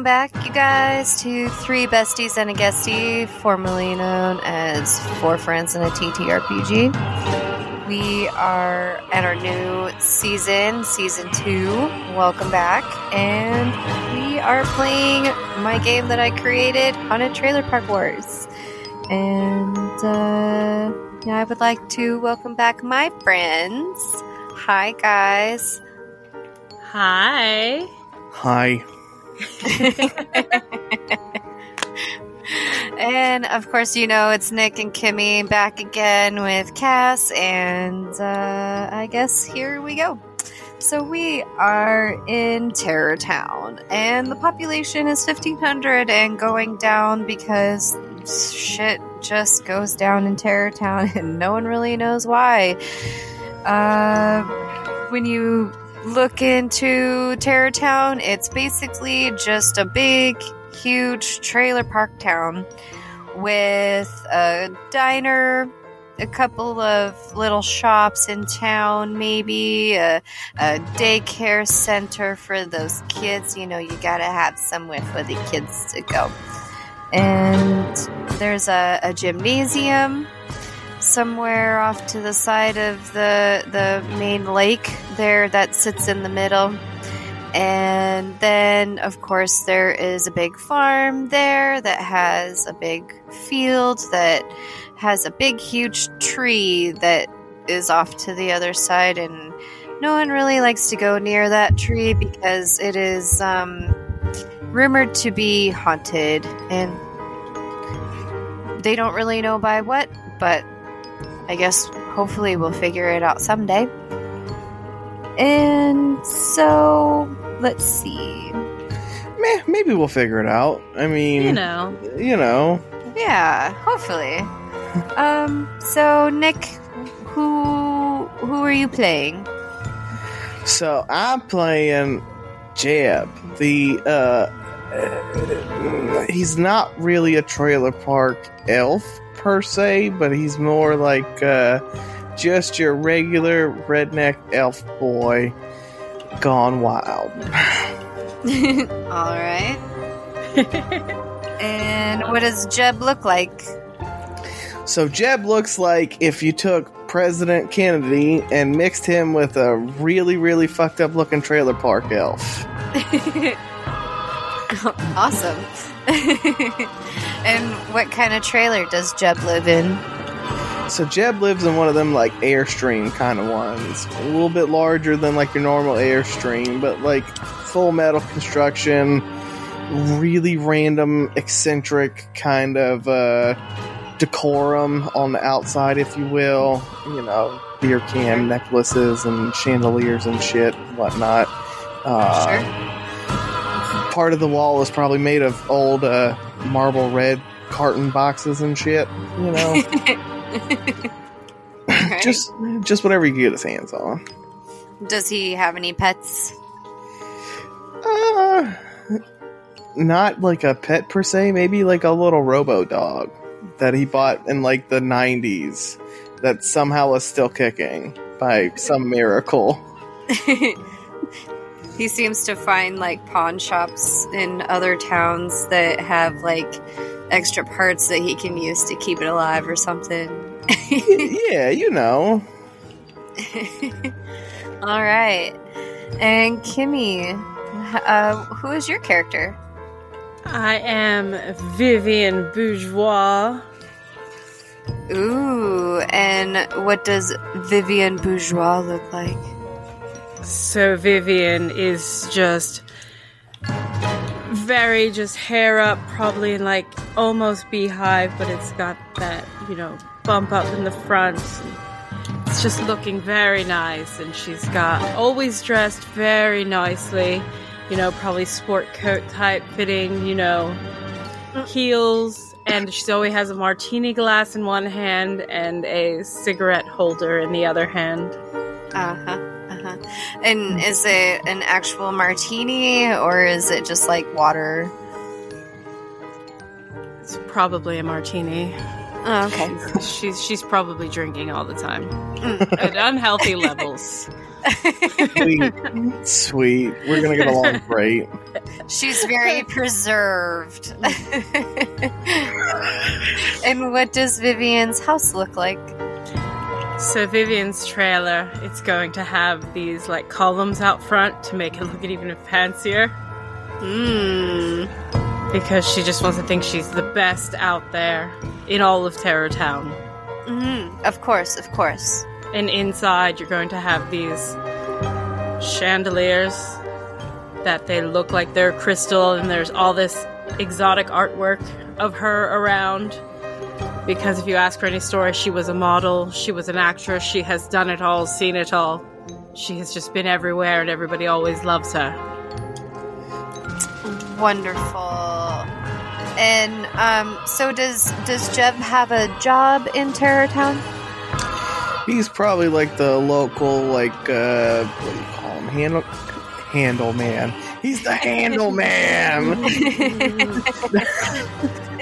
welcome back, you guys, to Three Besties and a Guestie, formerly known as Four Friends and a TTRPG. We are at our new season, season two. Welcome back, and we are playing my game that I created, Haunted Trailer Park Wars. And uh, yeah, I would like to welcome back my friends. Hi, guys. Hi. Hi. and of course, you know it's Nick and Kimmy back again with Cass, and uh, I guess here we go. So we are in Terror Town, and the population is 1,500 and going down because shit just goes down in Terror Town, and no one really knows why. Uh, when you look into Terror Town, it's basically just a big, huge trailer park town with a diner, a couple of little shops in town, maybe a, a daycare center for those kids. You know, you gotta have somewhere for the kids to go. And there's a, a gymnasium somewhere off to the side of the the main lake there that sits in the middle. And then, of course, there is a big farm there that has a big field that has a big, huge tree that is off to the other side. And no one really likes to go near that tree because it is um, rumored to be haunted. And they don't really know by what, but I guess hopefully we'll figure it out someday. And so, let's see. Meh, maybe we'll figure it out. I mean, You know. you know. Yeah, hopefully. um, so Nick, who who are you playing? So I'm playing Jeb. The uh, he's not really a trailer park elf per se, but he's more like uh, just your regular redneck elf boy gone wild. All right. and what does Jeb look like? So Jeb looks like if you took President Kennedy and mixed him with a really, really fucked up looking trailer park elf. awesome. and what kind of trailer does Jeb live in? So Jeb lives in one of them like Airstream kind of ones, a little bit larger than like your normal Airstream, but like full metal construction, really random, eccentric kind of uh, decorum on the outside, if you will. You know, beer can necklaces and chandeliers and shit, and whatnot. Uh, sure. Part of the wall is probably made of old uh, Marlboro Red carton boxes and shit. You know. Alright. just just whatever you can get his hands on. Does he have any pets? Uh, not like a pet per se, maybe like a little robo dog that he bought in like the 90s that somehow is still kicking by some miracle. he seems to find like pawn shops in other towns that have like extra parts that he can use to keep it alive or something. yeah, you know. All right. And Kimmy, uh, who is your character? I am Vivian Bourgeois. Ooh, and what does Vivian Bourgeois look like? So Vivian is just very just hair up, probably in like almost beehive, but it's got that, you know, bump up in the front. It's just looking very nice, and she's got always dressed very nicely. You know, probably sport coat type fitting, you know, heels, and she always has a martini glass in one hand and a cigarette holder in the other hand. Uh huh. Huh. And is it an actual martini or is it just like water? It's probably a martini. Oh, okay. She's she's probably drinking all the time mm. at unhealthy levels. Sweet, sweet. We're gonna get along great. She's very preserved. and what does Vivian's house look like? So Vivian's trailer, it's going to have these like columns out front to make it look even fancier. Hmm. Because she just wants to think she's the best out there in all of Terror Town. hmm Of course, of course. And inside, you're going to have these chandeliers that they look like they're crystal, and there's all this exotic artwork of her around. Because if you ask her any story, she was a model, she was an actress, she has done it all, seen it all. She has just been everywhere, and everybody always loves her. Wonderful. And um, so does does Jeb have a job in Terror Town? He's probably like the local, like uh, what do you call him? Handle, handle man. He's the handle man.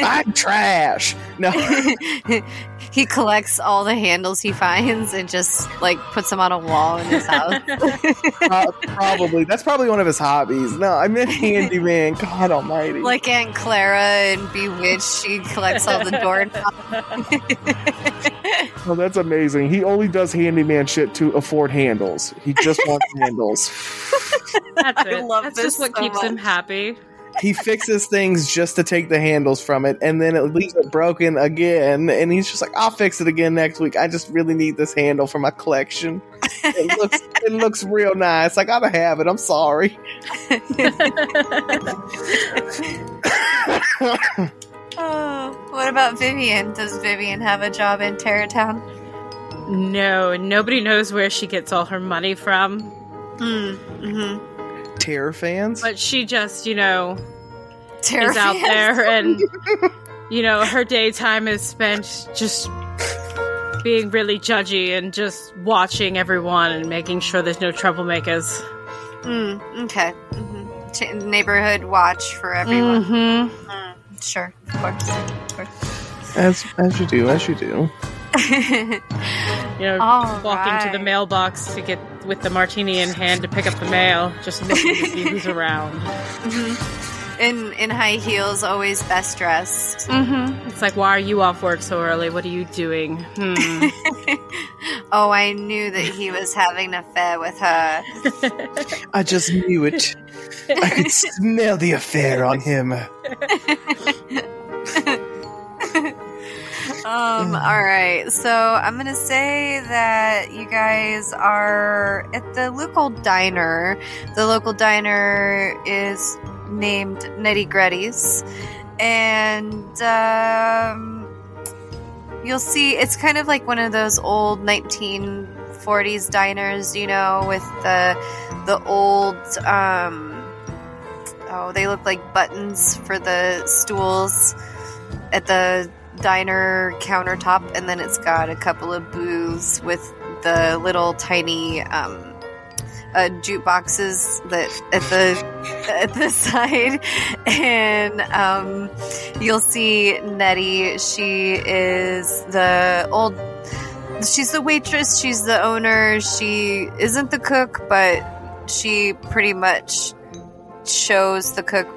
I'm trash. No, he collects all the handles he finds and just like puts them on a wall in his house. pro- uh, probably that's probably one of his hobbies. No, I meant handyman. God Almighty. like Aunt Clara and Bewitched, she collects all the doorknobs. oh, that's amazing. He only does handyman shit to afford handles. He just wants handles. That's I love That's this just what so keeps him happy. He fixes things just to take the handles from it, and then it leaves it broken again. And he's just like, "I'll fix it again next week. I just really need this handle for my collection. It looks, it looks real nice. I gotta have it. I'm sorry." Oh, what about Vivian? Does Vivian have a job in Terror Town? No, nobody knows where she gets all her money from. Hmm. Mm-hmm. Terror fans. But she just, you know, Terror is out there and, you know, her daytime is spent just being really judgy and just watching everyone and making sure there's no troublemakers. Mm, okay. hmm Ch- neighborhood watch for everyone. Mm-hmm. Mm, sure, of course, of course. As as you do, as you do. You know, All walking to the mailbox to get with the martini in hand to pick up the mail, just looking to see who's around. Mhm. In in high heels, always best dressed. Mm-hmm. It's like, why are you off work so early? What are you doing? Hmm. oh, I knew that he was having an affair with her. I just knew it. I could smell the affair on him. Um, all right. So I'm going to say that you guys are at the local diner. The local diner is named Nettie Gretty's. And, um, you'll see it's kind of like one of those old 1940s diners, you know, with the, the old, um, oh, they look like buttons for the stools at the diner countertop, and then it's got a couple of booths with the little tiny um, uh, jukeboxes that at the at the side, and um, you'll see Nettie. She is the old. She's the waitress. She's the owner. She isn't the cook, but she pretty much shows the cook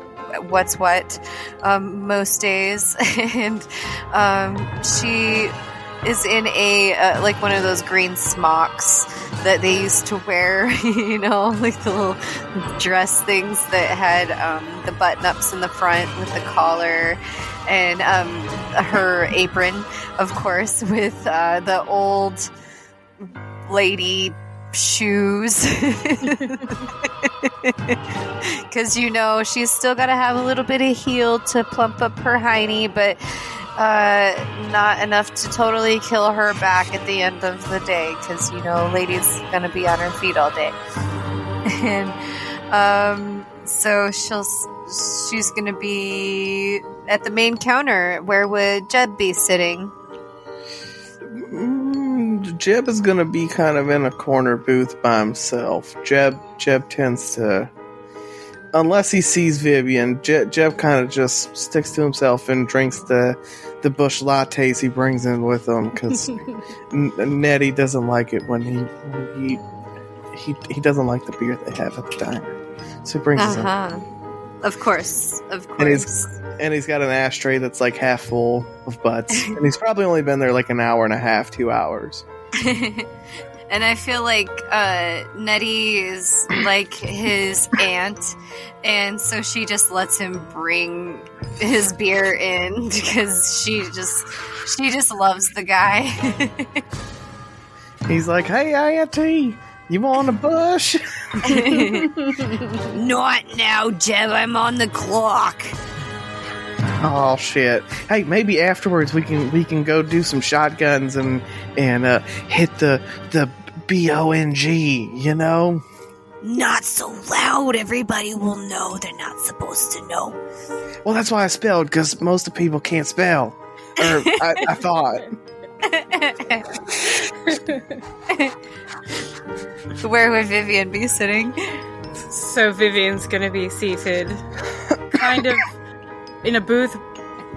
what's what um, most days, and um, she is in a uh, like one of those green smocks that they used to wear, you know, like the little dress things that had um, the button ups in the front with the collar, and um, her apron, of course, with uh, the old lady shoes. Because, you know, she's still got to have a little bit of heel to plump up her hiney, but uh, not enough to totally kill her back at the end of the day. Because, you know, lady's going to be on her feet all day. and um, so she'll. She's going to be at the main counter. Where would Jed be sitting? Jeb is gonna be kind of in a corner booth by himself. Jeb Jeb tends to, unless he sees Vivian, Jeb, Jeb kind of just sticks to himself and drinks the the Busch lattes he brings in with him because Nettie doesn't like it when he when he he he doesn't like the beer they have at the diner, so he brings his own. Uh-huh. Of course, of And he's- course. And he's got an ashtray that's like half full of butts, and he's probably only been there like an hour and a half, two hours. and I feel like uh, Nettie is like his aunt, and so she just lets him bring his beer in because she just she just loves the guy. He's like, "Hey, auntie, you want a Busch?" Not now, Jeb. I'm on the clock. Oh shit! Hey, maybe afterwards we can we can go do some shotguns and and uh, hit the the B O N G. You know? Not so loud. Everybody will know. They're not supposed to know. Well, that's why I spelled because most of people can't spell. Or I, I thought. Where would Vivian be sitting? So Vivian's gonna be seated kind of in a booth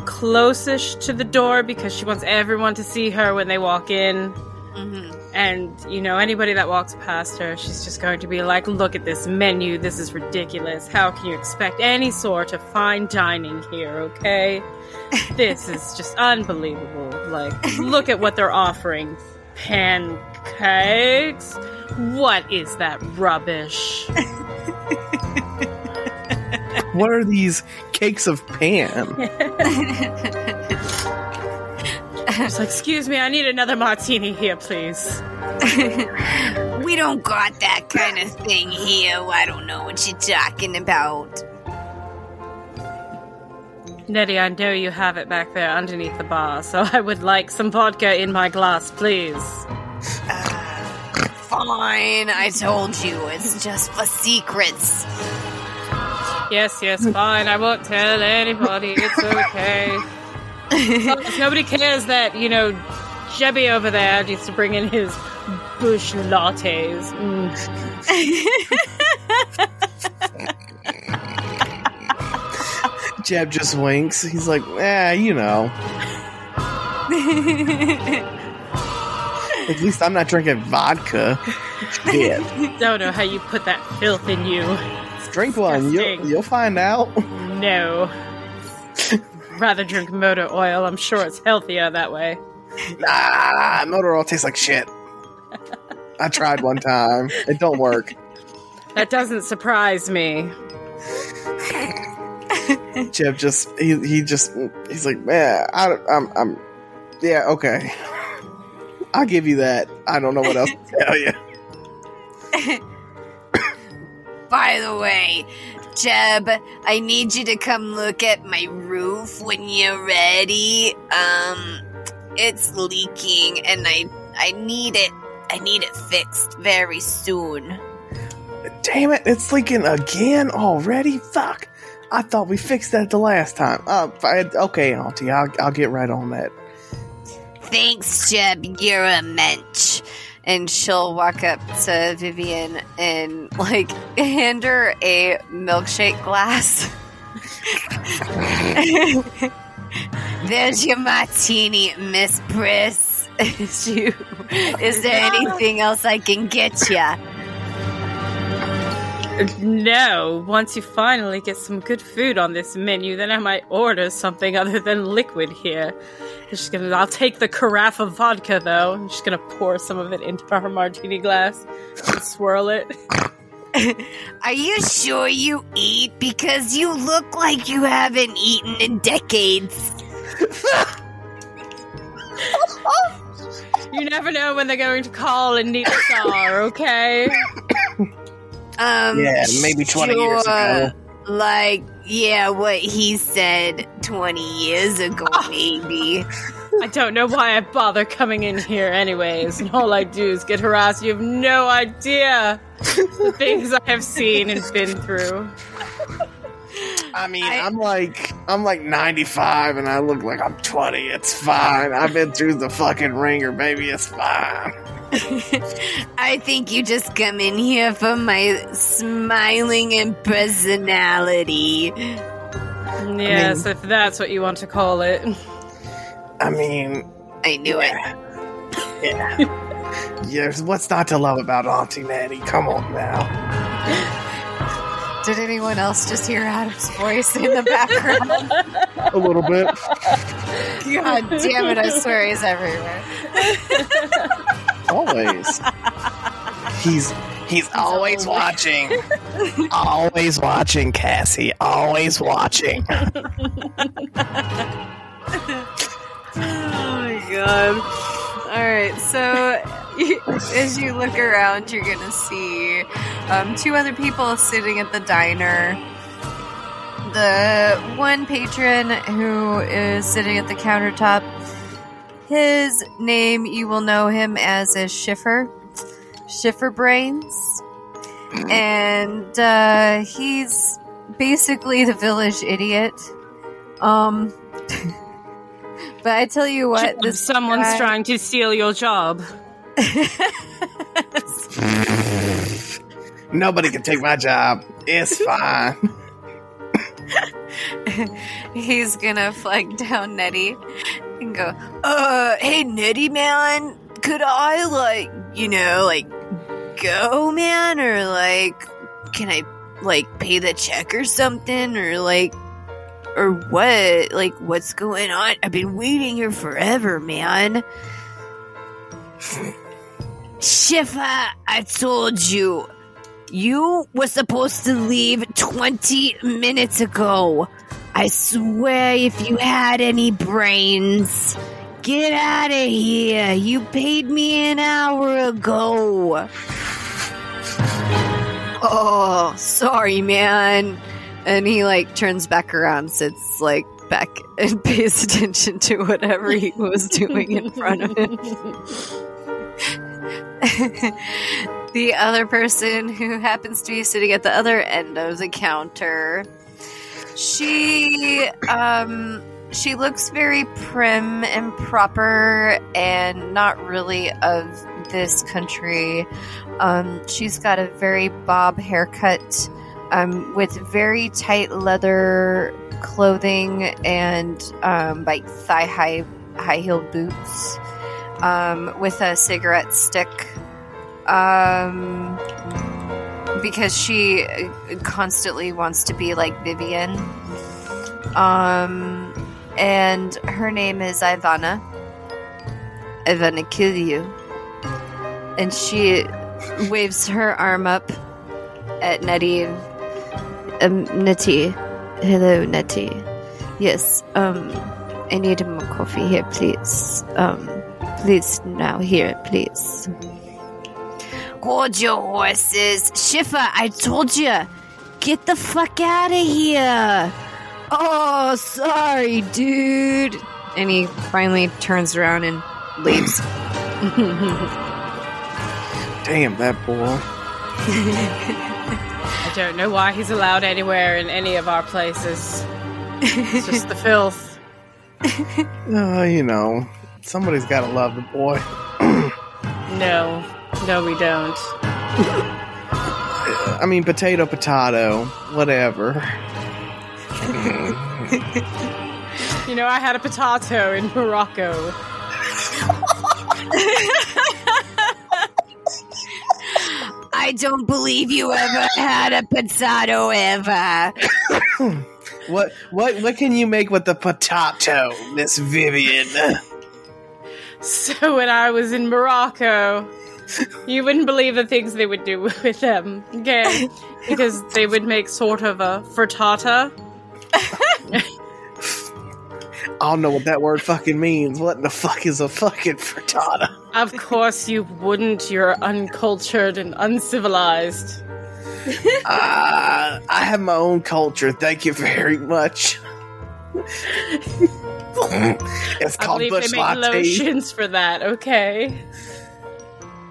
closest to the door because she wants everyone to see her when they walk in. hmm And, you know, anybody that walks past her, she's just going to be like, look at this menu. This is ridiculous. How can you expect any sort of fine dining here, okay? this is just unbelievable. Like, look at what they're offering pancakes? What is that rubbish? What are these cakes of Pan? It's like, excuse me, I need another martini here, please. we don't got that kind of thing here. I don't know what you're talking about. Nettie, I know you have it back there underneath the bar, so I would like some vodka in my glass, please. Uh, fine, I told you, it's just for secrets. Yes, yes, fine. I won't tell anybody. It's okay. As as nobody cares that, you know, Jebby over there needs to bring in his Busch lattes. Mm. Jeb just winks. He's like, "Ah, you know. At least I'm not drinking vodka." Shit. Don't know how you put that filth in you. Drink one. You'll, you'll find out. No. Rather drink motor oil. I'm sure it's healthier that way. Nah, motor oil tastes like shit. I tried one time. It don't work. That doesn't surprise me. Jeb just he he just he's like, man, I, I'm I'm yeah okay. I'll give you that. I don't know what else to tell you. By the way, Jeb, I need you to come look at my roof when you're ready. Um, it's leaking, and I I need it. I need it fixed very soon. Damn it, it's leaking again already. Fuck. I thought we fixed that the last time. Uh, I, okay, Auntie, I'll I'll get right on that. Thanks, Jeb. You're a mensch. And she'll walk up to Vivian and like hand her a milkshake glass. There's your martini, Miss Briss. Is, you, is there anything else I can get ya? No, once you finally get some good food on this menu, then I might order something other than liquid here. I'm just gonna, I'll take the carafe of vodka though. I'm just gonna pour some of it into our martini glass and swirl it. Are you sure you eat? Because you look like you haven't eaten in decades. You never know when they're going to call and need a star, okay? Um, Yeah, maybe 20 years ago. Like, yeah, what he said 20 years ago, maybe. I don't know why I bother coming in here anyways, and all I do is get harassed. You have no idea the things I have seen and been through. I mean, I- I'm like I'm like 95 and I look like I'm 20. It's fine. I've been through the fucking ringer, baby. It's fine. I think you just come in here for my smiling and personality. Yes, if that's what you want to call it. I mean, I knew it. yeah. Yes, what's not to love about Auntie Nettie? Come on now. Did anyone else just hear Adam's voice in the background? A little bit. God damn it, I swear he's everywhere. Always. He's he's always watching. always watching, Cassie. Always watching. Oh my god. Alright, so as you look around, you're gonna see um, two other people sitting at the diner. The one patron who is sitting at the countertop, his name, you will know him as is Schiffer. Schiffer Brains. And uh, he's basically the village idiot. Um. But I tell you what, this Someone's guy- trying to steal your job. Nobody can take my job. It's fine. He's gonna flag down Nettie and go, uh, hey Nettie man, could I like, you know, like go man or like can I like pay the check or something or like or what? Like what's going on? I've been waiting here forever, man. Schiffer, I told you. You were supposed to leave 20 minutes ago. I swear if you had any brains, get out of here. You paid me an hour ago. Oh, sorry, man. And he like turns back around, sits like back and pays attention to whatever he was doing in front of him. the other person who happens to be sitting at the other end of the counter. She um she looks very prim and proper and not really of this country. Um she's got a very bob haircut um with very tight leather clothing and um like thigh high high heeled boots um with a cigarette stick um because she constantly wants to be like Vivian. Um, and her name is Ivana. Ivana kill you. And she waves her arm up at Nettie. Um, Nettie. Hello, Nettie. Yes, um, I need more coffee here, please. Um, please now, here, please. Hold your horses. Schiffer, I told you. Get the fuck out of here. Oh, sorry, dude. And he finally turns around and leaves. Damn that boy. I don't know why he's allowed anywhere in any of our places. It's just the filth. Uh, you know, somebody's got to love the boy. No, no, we don't. I mean, potato, potato, whatever. You know, I had a potato in Morocco. I don't believe you ever had a potato ever. What what what can you make with the potato, Miss Vivian? So when I was in Morocco, you wouldn't believe the things they would do with them, okay? Because they would make sort of a frittata. I don't know what that word fucking means. What in the fuck is a fucking frittata? Of course you wouldn't, you're uncultured and uncivilized. Uh, I have my own culture. Thank you very much. it's I called believe bush they make latte. lotions for that, okay?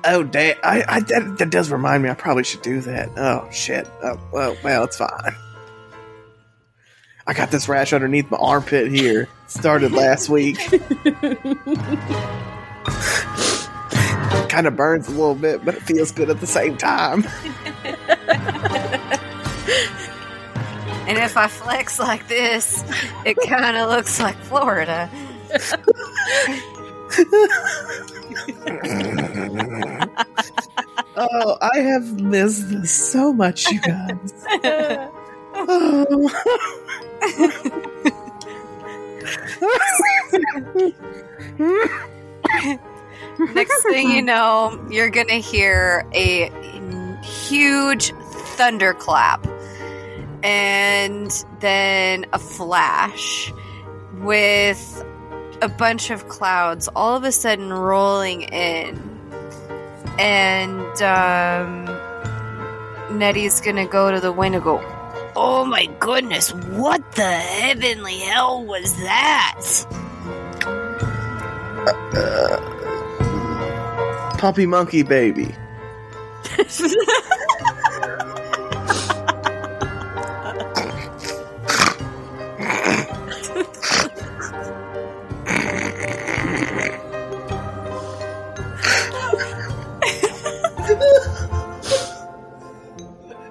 Oh, damn! I, I that, that does remind me. I probably should do that. Oh shit! Oh, well, well, it's fine. I got this rash underneath my armpit here. Started last week. kind of burns a little bit, but it feels good at the same time. And if I flex like this, it kind of looks like Florida. Oh, I have missed this so much, you guys. Oh. Next thing you know, you're going to hear a huge thunderclap and then a flash with a bunch of clouds all of a sudden rolling in. And um, Nettie's to go to the window go, Oh my goodness, what the heavenly hell was that? Puppy monkey baby.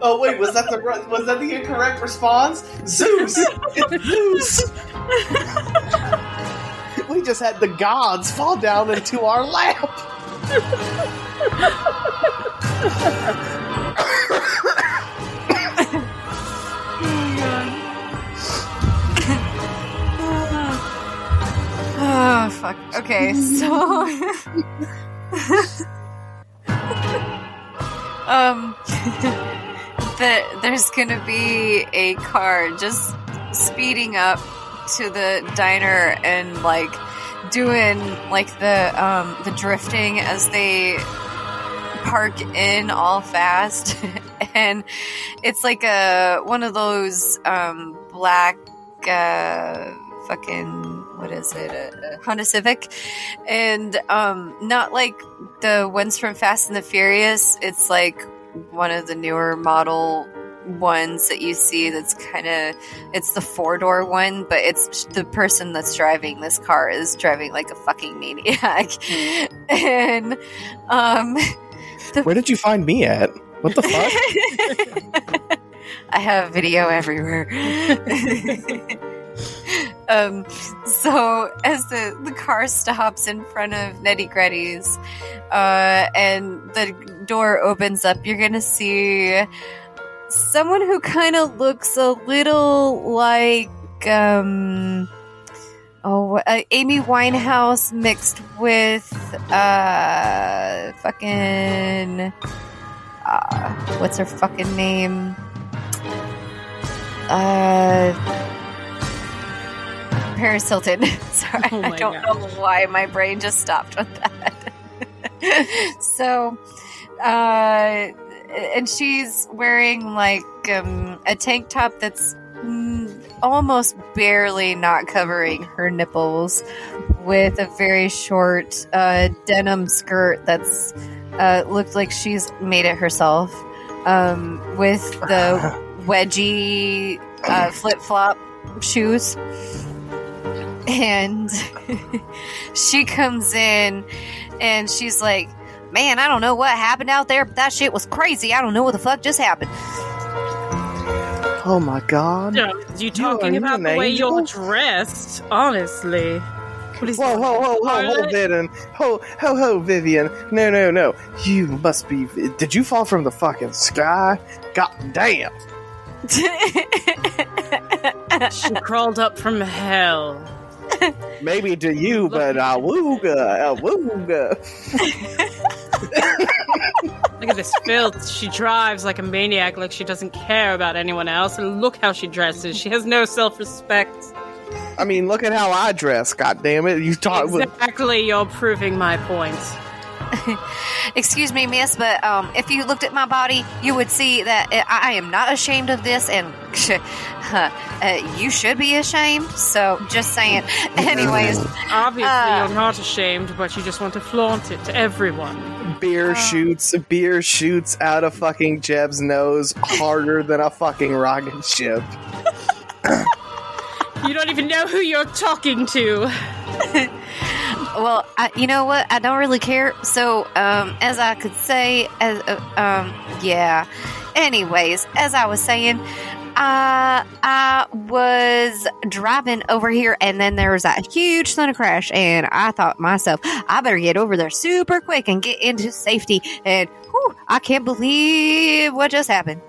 Oh wait, was that the was that the incorrect response? Zeus, Zeus. we just had the gods fall down into our lap. Oh fuck. Okay, so um the, there's gonna be a car just speeding up to the diner and like doing like the um the drifting as they park in all fast. And it's like a one of those um black uh fucking what is it a, a Honda Civic. And um not like the ones from Fast and the Furious. It's like one of the newer model ones that you see that's kind of it's the four door one but it's the person that's driving this car is driving like a fucking maniac and um Where did you find me at? What the fuck? I have video everywhere. um, so as the, the car stops in front of Nettie Gretty's, uh, and the door opens up, you're gonna see someone who kind of looks a little like, um, oh, uh, Amy Winehouse mixed with, uh, fucking, uh, what's her fucking name? Uh, Paris Hilton. Sorry, Oh I don't know why my brain just stopped with that. so, uh, and she's wearing like um, a tank top that's almost barely not covering her nipples, with a very short uh, denim skirt that's uh, looked like she's made it herself, um, with the wedgie uh, flip flop shoes. And she comes in and she's like, Man, I don't know what happened out there, but that shit was crazy. I don't know what the fuck just happened. Oh my god. Yeah, you talking you about an the way you're dressed? Honestly, what is Whoa, whoa, whoa, whoa, whoa, Vivian. Ho, ho, ho, Vivian. No, no, no. You must be. Did you fall from the fucking sky? God damn. She crawled up from hell. Maybe to you, but awooga, awooga. Look at this filth. She drives like a maniac, like she doesn't care about anyone else. And look how she dresses. She has no self-respect. I mean, look at how I dress. God damn it! You talk with Exactly, you're proving my point. Excuse me, miss, but um, if you looked at my body, you would see that I I am not ashamed of this, and uh, you should be ashamed. So, just saying. Anyways, Obviously, Uh. you're not ashamed, but you just want to flaunt it to everyone. Beer shoots, beer shoots out of fucking Jeb's nose harder than a fucking rocket ship. You don't even know who you're talking to. well, I, you know what? I don't really care. So, um, as I could say, as uh, um, yeah. Anyways, as I was saying, uh, I was driving over here, and then there was that huge thunder crash, and I thought myself, I better get over there super quick and get into safety. And whew, I can't believe what just happened.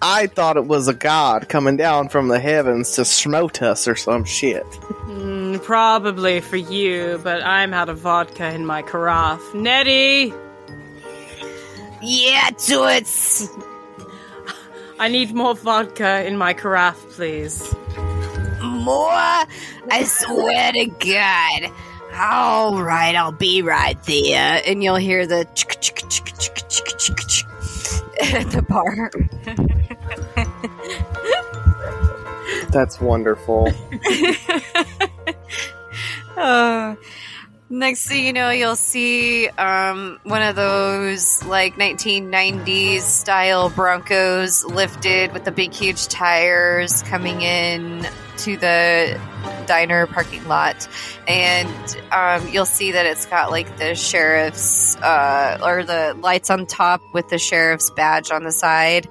I thought it was a god coming down from the heavens to smote us or some shit. Mm, probably for you, but I'm out of vodka in my carafe. Nettie! Yeah, toots. I need more vodka in my carafe, please. More? I swear to God. All right, I'll be right there. And you'll hear the chick, chick, chick, chick, chick, chick, chick at the bar. That's wonderful. Uh, next thing you know, you'll see um, one of those like 1990s style Broncos lifted with the big, huge tires coming in to the diner parking lot, and um, you'll see that it's got like the sheriff's uh, or the lights on top with the sheriff's badge on the side,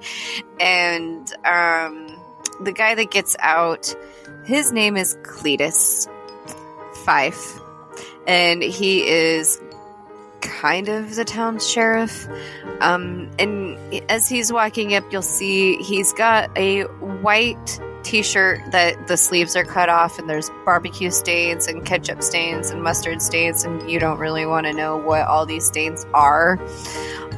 and um, the guy that gets out, his name is Cletus. Fife, and he is kind of the town sheriff. Um, and as he's walking up, you'll see he's got a white t-shirt that the sleeves are cut off and there's barbecue stains and ketchup stains and mustard stains and you don't really want to know what all these stains are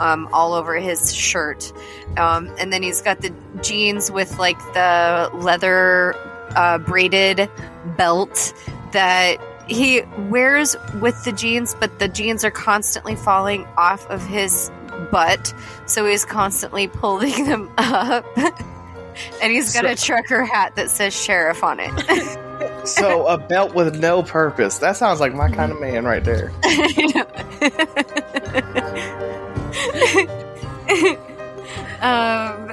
um, all over his shirt um, and then he's got the jeans with like the leather uh, braided belt that he wears with the jeans, but the jeans are constantly falling off of his butt, so he's constantly pulling them up. and he's got So- a trucker hat that says sheriff on it. so a belt with no purpose. That sounds like my kind of man right there. um,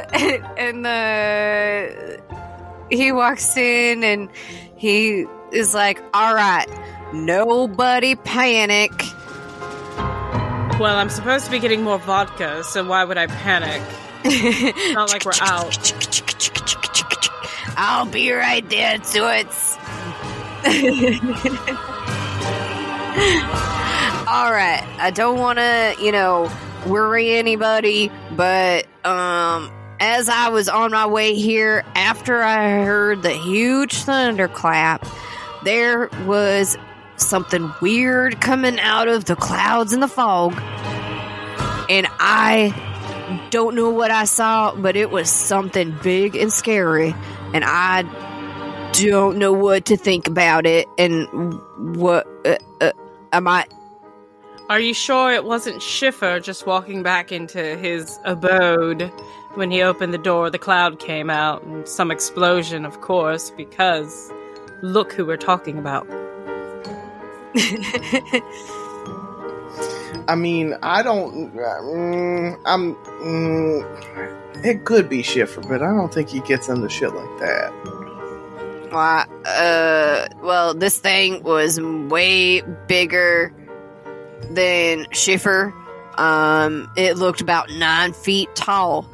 and the he walks in and he is like, "All right, nobody panic." Well, I'm supposed to be getting more vodka, so why would I panic? It's not like we're out. I'll be right there, Toots. All right, I don't want to, you know, worry anybody, but um, as I was on my way here, after I heard the huge thunderclap, there was something weird coming out of the clouds and the fog, and I don't know what I saw, but it was something big and scary, and I don't know what to think about it. And what uh, uh, am I? Are you sure it wasn't Schiffer just walking back into his abode when he opened the door? The cloud came out, and some explosion, of course, because look who we're talking about. I mean, I don't. Mm, I'm. Mm, it could be Schiffer, but I don't think he gets into shit like that. Why, uh, well, this thing was way bigger than Schiffer. Um, it looked about nine feet tall.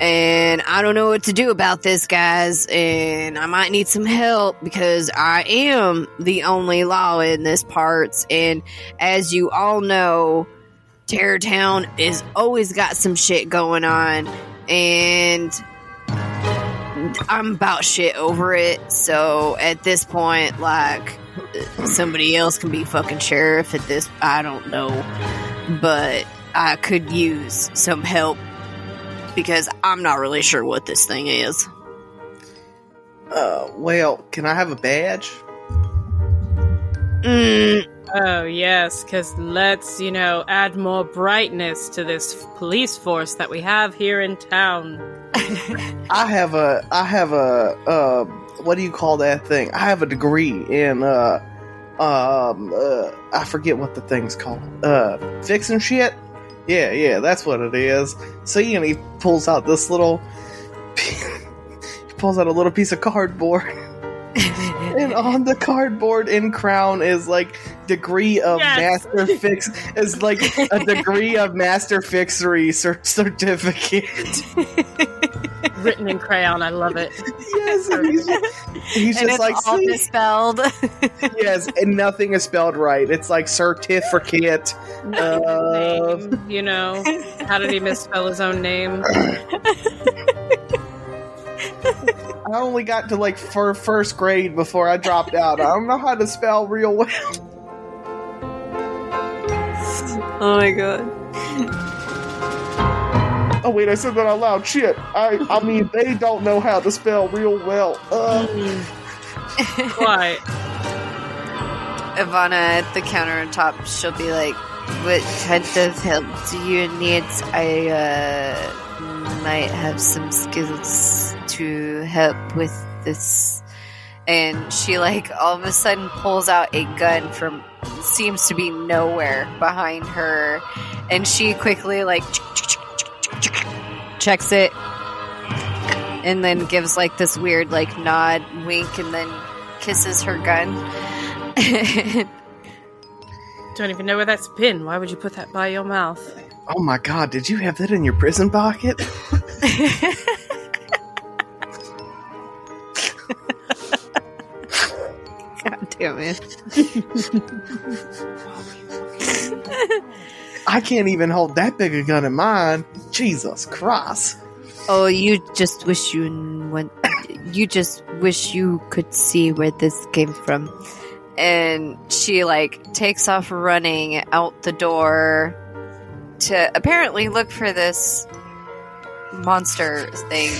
And I don't know what to do about this, guys. And I might need some help because I am the only law in this parts. And as you all know, Terror Town is always got some shit going on. And I'm about shit over it. So at this point, like somebody else can be fucking sheriff at this. I don't know, but I could use some help because I'm not really sure what this thing is. Uh, well, can I have a badge? Mm, Oh, yes, because let's, you know, add more brightness to this police force that we have here in town. I have a. I have a. Uh, what do you call that thing? I have a degree in. Uh, um, uh, I forget what the thing's called. Uh, fixing shit. Yeah, yeah, that's what it is. See, and he pulls out this little. he pulls out a little piece of cardboard. and on the cardboard in crown is like degree of Yes. master fix is like a degree of master fixery cer- certificate. Written in crayon. I love it. yes, and he's, he's and just it's like all "See?" misspelled. yes, and nothing is spelled right. It's like certificate. Uh, Name, you know, how did he misspell his own name? I only got to like for first grade before I dropped out. I don't know how to spell real well. oh my god. Oh wait, I said that out loud. Shit. I I mean they don't know how to spell real well. Uh, Quite. Ivana at the countertop, she'll be like, What kind of help do you need? I uh, might have some skills to help with this. And she, like, all of a sudden pulls out a gun from seems to be nowhere behind her. And she quickly, like, checks it. And then gives, like, this weird, like, nod, wink, and then kisses her gun. Don't even know where that's been. Why would you put that by your mouth? oh my god, did you have that in your prison pocket? God damn it. I can't even hold that big a gun in mine. Jesus Christ. Oh, you just wish you went. You just wish you could see where this came from. And she, like, takes off running out the door to apparently look for this monster thing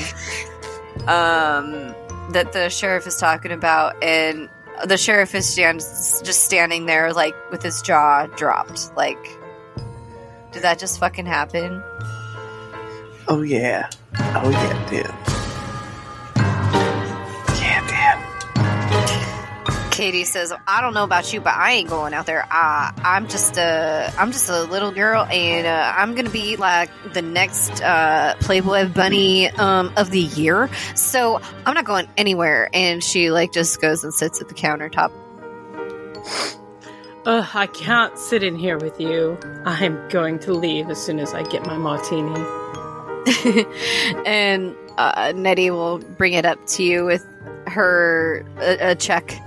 um, that the sheriff is talking about. And the sheriff is stand- just standing there, like, with his jaw dropped. Like, did that just fucking happen? Oh yeah. Oh yeah, did. Yeah, did. Katie says, "I don't know about you, but I ain't going out there. Uh, I'm just a, I'm just a little girl, and uh, I'm gonna be like the next uh, Playboy bunny um, of the year. So I'm not going anywhere." And she like just goes and sits at the countertop. Ugh, I can't sit in here with you. I'm going to leave as soon as I get my martini. and uh, Nettie will bring it up to you with her a, a check.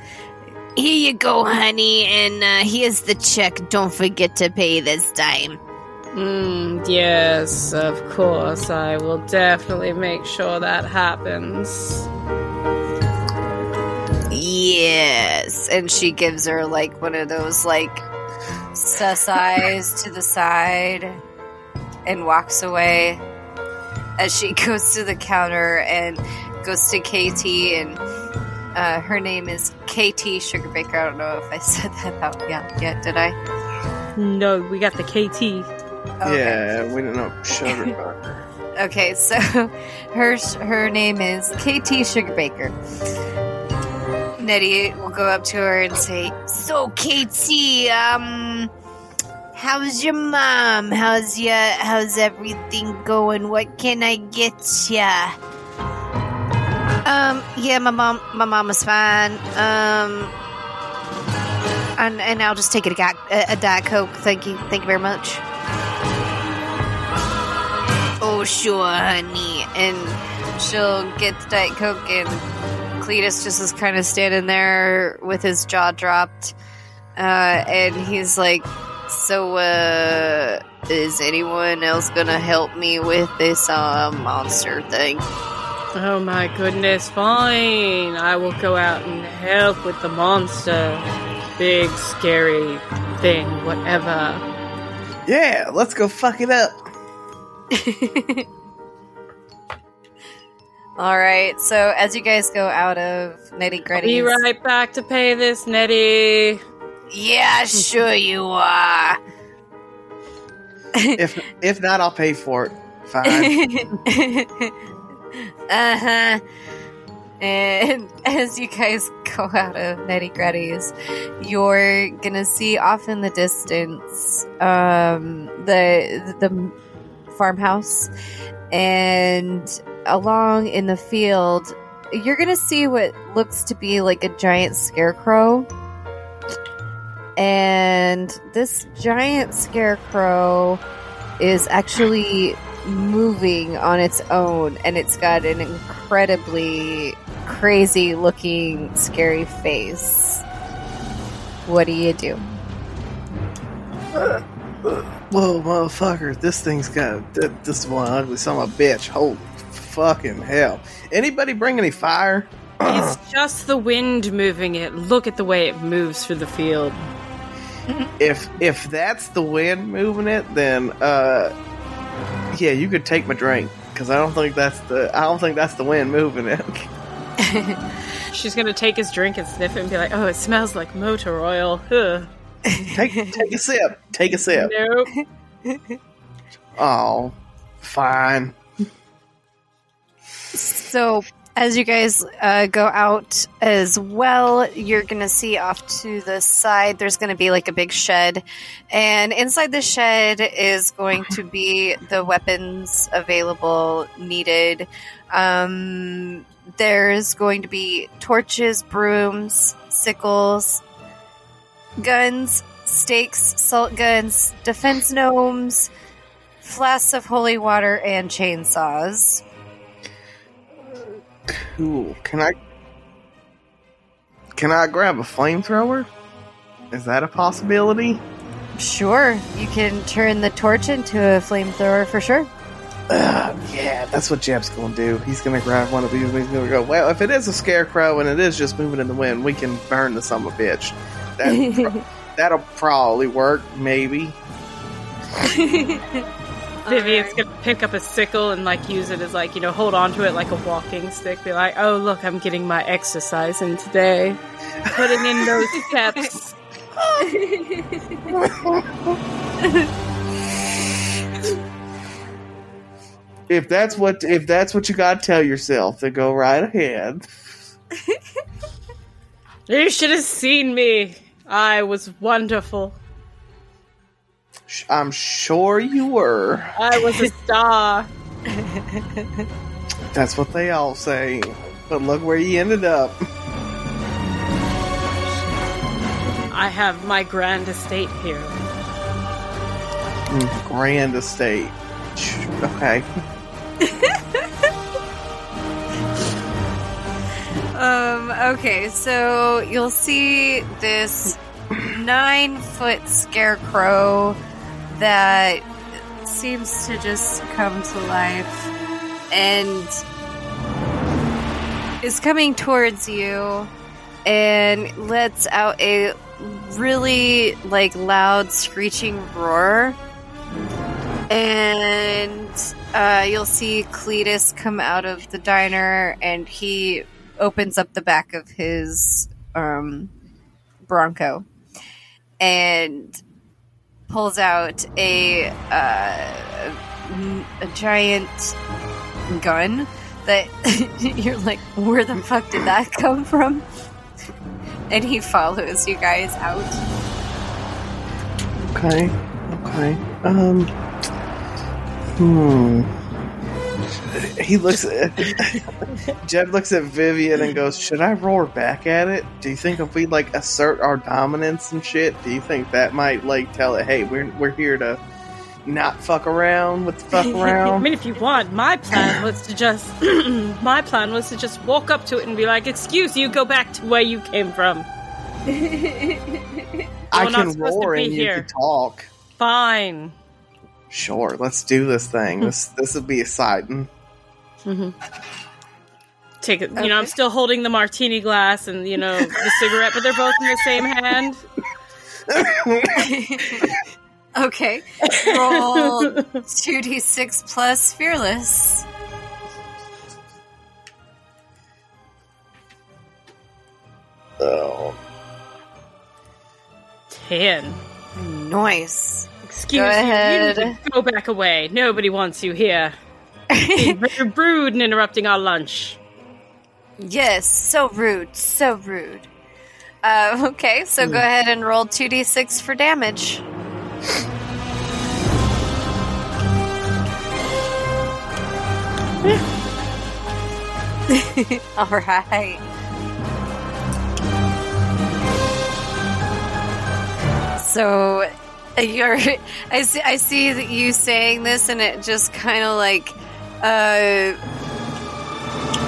Here you go, honey, and uh, here's the check. Don't forget to pay this time. Mm, yes, of course. I will definitely make sure that happens. Yes. And she gives her like one of those like sus eyes to the side and walks away as she goes to the counter and goes to KT and uh, her name is KT Sugarbaker. I don't know if I said that out yeah, did I? No, we got the KT. Okay. Yeah, we don't know. Sugarbaker. Okay, so her her name is KT Sugarbaker. Nettie will go up to her and say, "So, Katie, um, how's your mom? How's ya? How's everything going? What can I get ya?" Um, yeah, my mom, my mom is fine. Um, and and I'll just take a, a, a diet coke. Thank you, thank you very much. Oh, sure, honey. And she'll get the Diet Coke, and Cletus just is kind of standing there with his jaw dropped. Uh, and he's like, So, uh, is anyone else gonna help me with this, uh, monster thing? Oh my goodness, fine. I will go out and help with the monster. Big, scary thing, whatever. Yeah, let's go fuck it up. All right, so as you guys go out of Nettie Nitty Be right back to pay this, Nettie. yeah, sure you are. If if not, I'll pay for it. Fine. uh huh. And as you guys go out of Netty Gritty's, you're gonna see off in the distance um, the the farmhouse, and along in the field you're gonna see what looks to be like a giant scarecrow. And this giant scarecrow is actually moving on its own, and it's got an incredibly crazy looking, scary face. What do you do? Whoa, motherfucker! This thing's got this one ugly son of a bitch. Holy fucking hell! Anybody bring any fire? It's just the wind moving it. Look at the way it moves through the field. if if that's the wind moving it, then uh, yeah, you could take my drink because I don't think that's the I don't think that's the wind moving it. She's gonna take his drink and sniff it and be like, "Oh, it smells like motor oil." Take take a sip. Take a sip. Nope. Oh, fine. So, as you guys uh, go out as well, you're going to see off to the side, there's going to be like a big shed. And inside the shed is going to be the weapons available needed. Um, there's going to be torches, brooms, sickles, guns, stakes, salt guns, defense gnomes, flasks of holy water, and chainsaws. Cool. Can I can I grab a flamethrower? Is that a possibility? Sure, you can turn the torch into a flamethrower for sure. Uh, yeah, that's what Jeb's gonna do. He's gonna grab one of these. and He's gonna go. Well, if it is a scarecrow and it is just moving in the wind, we can burn the a bitch. That, that'll probably work. Maybe. Vivian's gonna pick up a sickle and like use it as like you know hold on to it like a walking stick. Be like, "Oh look, I'm getting my exercise in today, putting in those steps." If that's what if that's what you gotta tell yourself, then go right ahead. You should have seen me. I was wonderful. I'm sure you were. I was a star. That's what they all say. But look where you ended up. I have my grand estate here. Mm, Grand estate. Okay. Um, okay, so you'll see this nine foot scarecrow that seems to just come to life and is coming towards you and lets out a really like loud screeching roar. And uh, you'll see Cletus come out of the diner and he opens up the back of his um, Bronco. And pulls out a uh, a giant gun that you're like, where the fuck did that come from? And he follows you guys out. Okay. Okay. Um. Hmm. He looks at Jeb looks at Vivian and goes, "Should I roar back at it? Do you think if we like assert our dominance and shit, do you think that might like tell it, hey, we're we're here to not fuck around with the fuck around? I mean, if you want, my plan was to just my plan was to just walk up to it and be like, "Excuse you, go back to where you came from." I We're not can supposed to roar be and you can talk. Fine. Sure, let's do this thing. this hmm. this would be exciting. Hmm. Mm-hmm. Take it. You Okay. know, I'm still holding the martini glass and you know the cigarette, but they're both in the same hand. Okay. Roll 2d6 plus fearless. Oh, Ten. Nice. Excuse Go ahead. You need to go back away. Nobody wants you here. You're rude and interrupting our lunch. Yes, so rude, so rude. Uh, okay, so go ahead and roll 2d6 for damage. All right. So you're I see, I see that you saying this and it just kind of like uh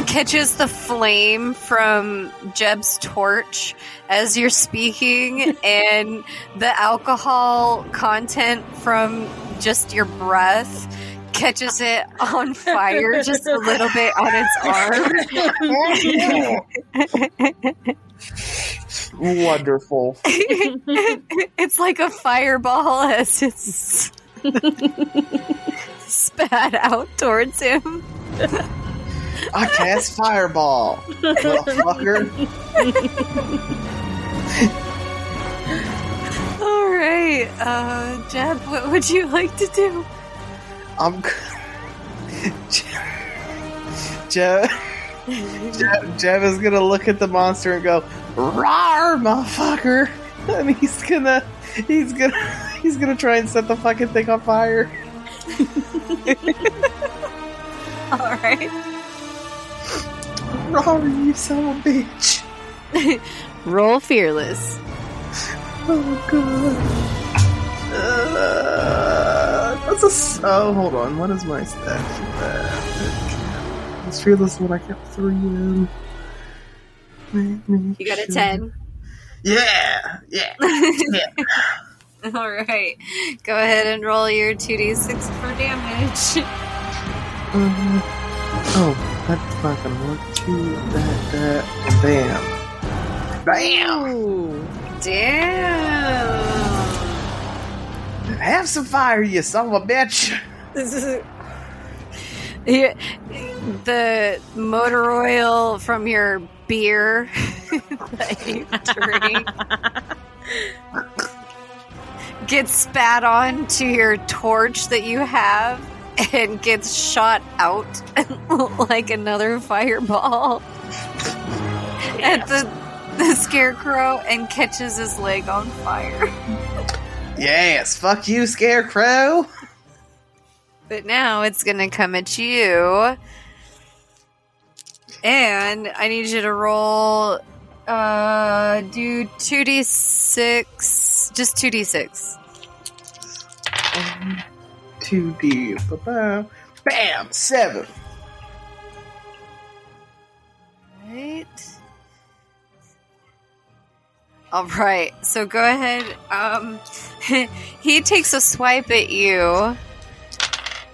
catches the flame from Jeb's torch as you're speaking and the alcohol content from just your breath catches it on fire just a little bit on its arm. Wonderful. it's like a fireball as it's spat out towards him. I cast fireball, motherfucker. All right, uh, Jeb, what would you like to do? I'm. Jeb, Jeb, Jeb is gonna look at the monster and go, "Rawr, motherfucker!" And he's gonna, he's gonna, he's gonna try and set the fucking thing on fire. All right, Rawr, you son of a bitch! roll fearless. Oh god. Uh, that's a. Oh, hold on. What is my stat for that? It's fearless when I kept three in. You got a ten. Yeah, yeah. All right, go ahead and roll your two d six for damage. Um, oh, that's not gonna work. Two, that, that, bam. Bam! Ooh. Damn. Have some fire, you son of a bitch! This is Yeah, the motor oil from your beer that you drink gets spat on to your torch that you have and gets shot out like another fireball at the the scarecrow and catches his leg on fire. Yes, fuck you, Scarecrow! But now it's gonna come at you. And I need you to roll uh do 2d6 just 2d6. Um, 2D. Ba-ba. Bam! Seven. Right. All right. So go ahead. Um he takes a swipe at you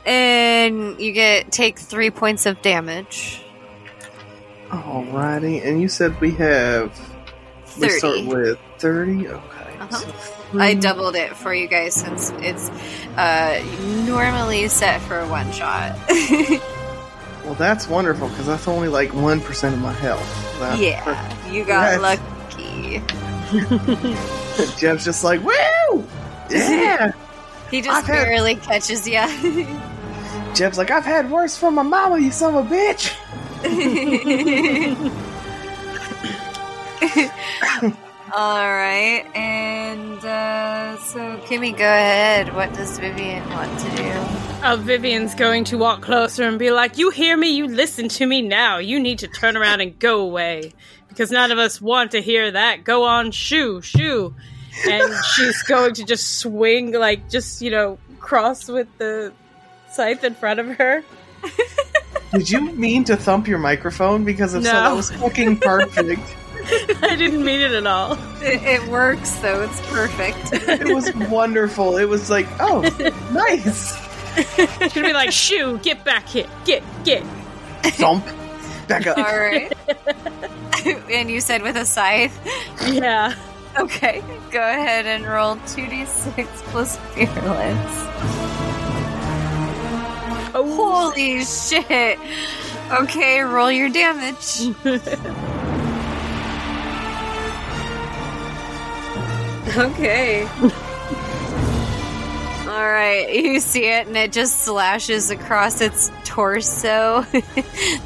and you get take 3 points of damage. Alrighty, and you said we have. We 30. start with 30? Okay. Uh-huh. so I doubled it for you guys since it's uh, normally set for one shot. Well, that's wonderful because that's only like 1% of my health. That's yeah, you got lucky. Jeff's just like, woo! Yeah! He just barely catches you. Jeb's like, I've had worse from my mama, you son of a bitch! All right, and uh, so Kimmy, go ahead. What does Vivian want to do? Oh, Vivian's going to walk closer and be like, You hear me? You listen to me now. You need to turn around and go away. Because none of us want to hear that. Go on, shoo, shoo. And she's going to just swing, like, just, you know, cross with the scythe in front of her. Did you mean to thump your microphone? Because if so, that was fucking perfect. I didn't mean it at all. It, it works, though. It's perfect. it was wonderful. It was like, oh, nice. She'd be like, Shoo, get back here. Get, get. Thump. Back up. All right. and you said with a scythe. Yeah. Okay, go ahead and roll 2d6 plus fearless. Oh, Holy shit! Okay, roll your damage. Okay. Alright, you see it and it just slashes across its torso.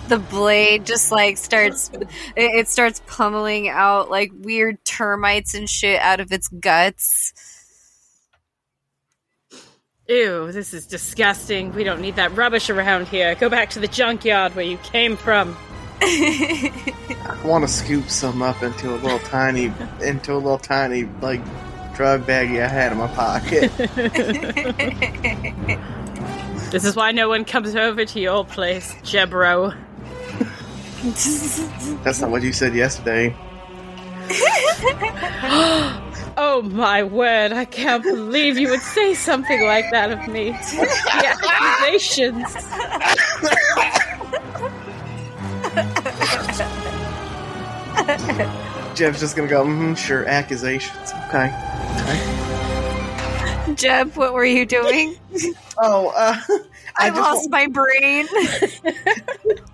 the blade just like starts, it starts pummeling out like weird termites and shit out of its guts. Ew, this is disgusting. We don't need that rubbish around here. Go back to the junkyard where you came from. I want to scoop some up into a little tiny, into a little tiny like drug baggie I had in my pocket. This is why no one comes over to your place, Jebro. That's not what you said yesterday. Oh my word, I can't believe you would say something like that of me. The accusations. Jeff's just gonna go. Mm, sure, accusations. Okay. okay. Jeb, what were you doing? Oh, uh, I, I just lost my brain.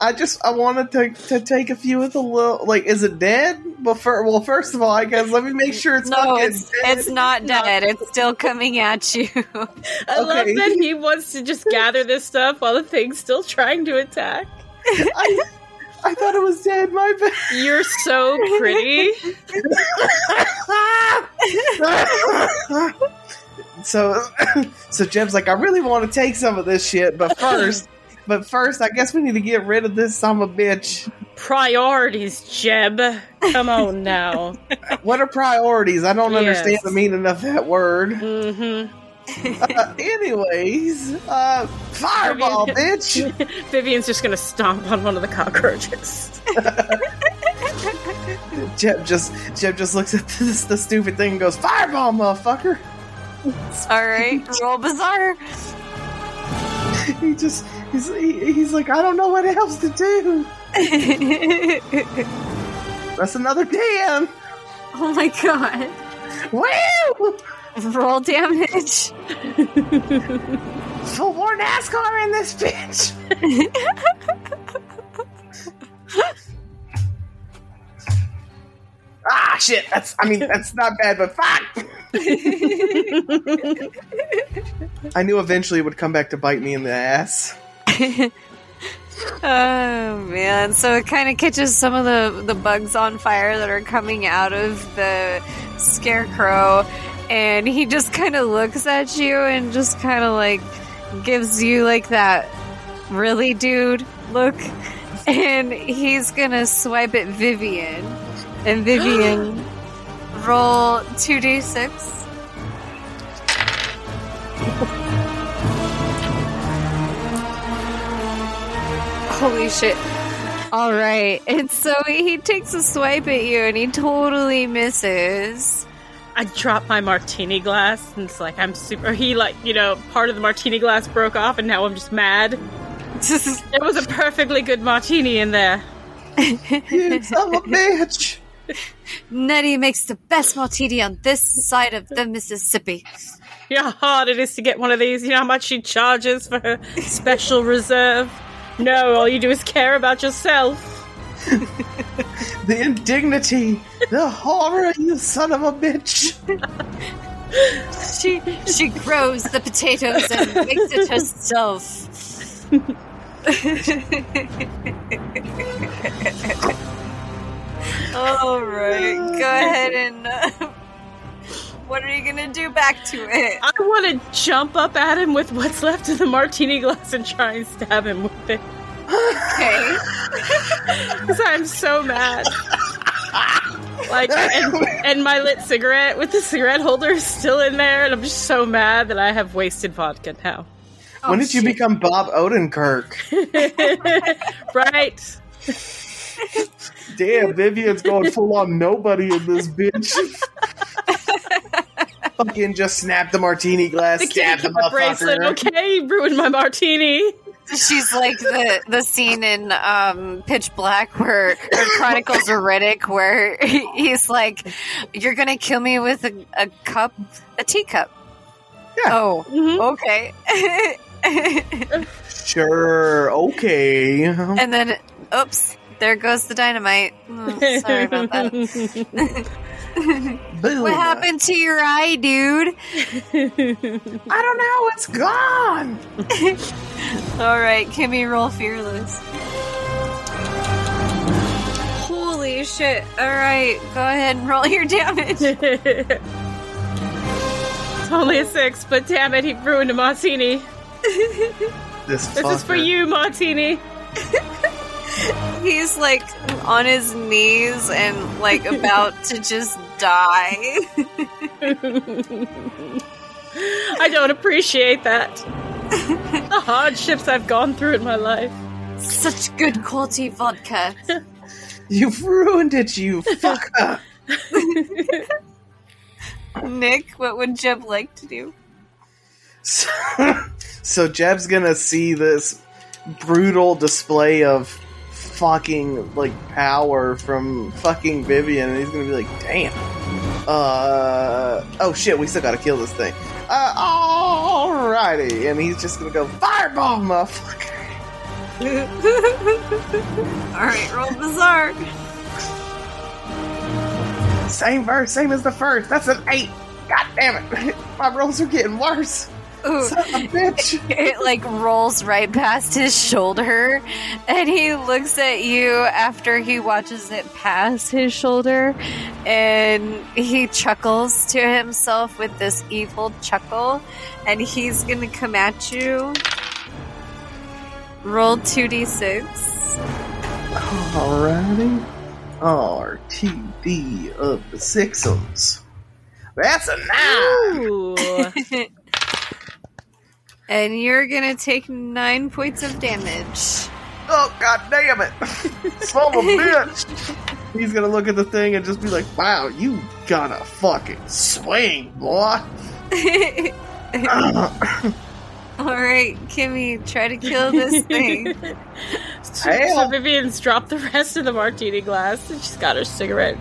I just I wanted to to take a few of the little like is it dead? Well, fir- well first of all, I guess let me make sure it's no, not it's dead. it's not dead. It's still coming at you. I love that he wants to just gather this stuff while the thing's still trying to attack. I, I thought it was dead. My bad. You're so pretty. so so Jeb's like, I really want to take some of this shit, but first, but first, I guess we need to get rid of this son of a bitch. Priorities, Jeb. Come on now. What are priorities? I don't Yes. understand the meaning of that word. Mm-hmm. Uh, anyways, uh, fireball, bitch. Vivian's just gonna stomp on one of the cockroaches. Jeb just Jeb just looks at this the stupid thing and goes, "Fireball, motherfucker!" All right, roll bizarre. He just he's he, he's like, I don't know what else to do. That's another ten. oh my god. Woo! Roll damage. Full more NASCAR in this bitch. Ah, shit. That's I mean that's not bad, but fuck. I knew eventually it would come back to bite me in the ass. Oh man! So it kind of catches some of the the bugs on fire that are coming out of the scarecrow, and he just kind of looks at you and just kind of like gives you like that really dude look, and he's gonna swipe at Vivian, and Vivian roll two d six. Holy shit. All right. And so he takes a swipe at you and he totally misses. I dropped my martini glass, and it's like I'm super. He like you know part of the martini glass broke off, and now I'm just mad. There was a perfectly good martini in there. You son of a bitch. Nettie makes the best martini on this side of the Mississippi. You know how hard it is to get one of these. You know how much she charges for her special reserve. No, all you do is care about yourself. The indignity, the horror, you son of a bitch. She she grows the potatoes and makes it herself. All right, go ahead and. Uh, what are you gonna do back to it? I want to jump up at him with what's left of the martini glass and try and stab him with it. Okay. Because I'm so mad. Like, and, and my lit cigarette with the cigarette holder is still in there, and I'm just so mad that I have wasted vodka now. when did you become Bob Odenkirk? right? Damn, Vivian's going full on nobody in this bitch. Fucking just snap the martini glass, The stab the cat bracelet. Okay, you ruined my martini. She's like the the scene in um, Pitch Black where or Chronicles of Riddick where he's like, "You're gonna kill me with a, a cup, a teacup." Yeah. Oh, Mhm. okay. Sure, okay. and then, oops, there goes the dynamite. Oh, sorry about that. Boom. What happened to your eye, dude? I don't know. It's gone. All right, Kimmy, roll fearless. Holy shit! All right, go ahead and roll your damage. it's only a six, but damn it, he ruined a martini. This, This is for you, martini. He's like on his knees and like about to just die. I don't appreciate that. the hardships I've gone through in my life. Such good quality vodka. You've ruined it, you fucker. Nick, what would Jeb like to do? So, so Jeb's gonna see this brutal display of fucking like power from fucking Vivian, and he's gonna be like, "Damn, uh, oh shit, we still gotta kill this thing." Uh, alrighty, and he's just gonna go fireball, motherfucker. All right, roll bizarre. Same verse, same as the first. That's an eight. God damn it, my rolls are getting worse. Ooh. Son bitch. It like rolls right past his shoulder, and he looks at you after he watches it pass his shoulder, and he chuckles to himself with this evil chuckle, and he's gonna come at you. Roll 2d6. Alrighty. RTD of the Sixums. That's a nine. Ooh. And you're gonna take nine points of damage. Oh god damn it! Son of a bitch! He's gonna look at the thing and just be like, "Wow, you gotta fucking swing, boy." Alright, Kimmy, try to kill this thing. So, Hell. so Vivian's dropped the rest of the martini glass and she's got her cigarette.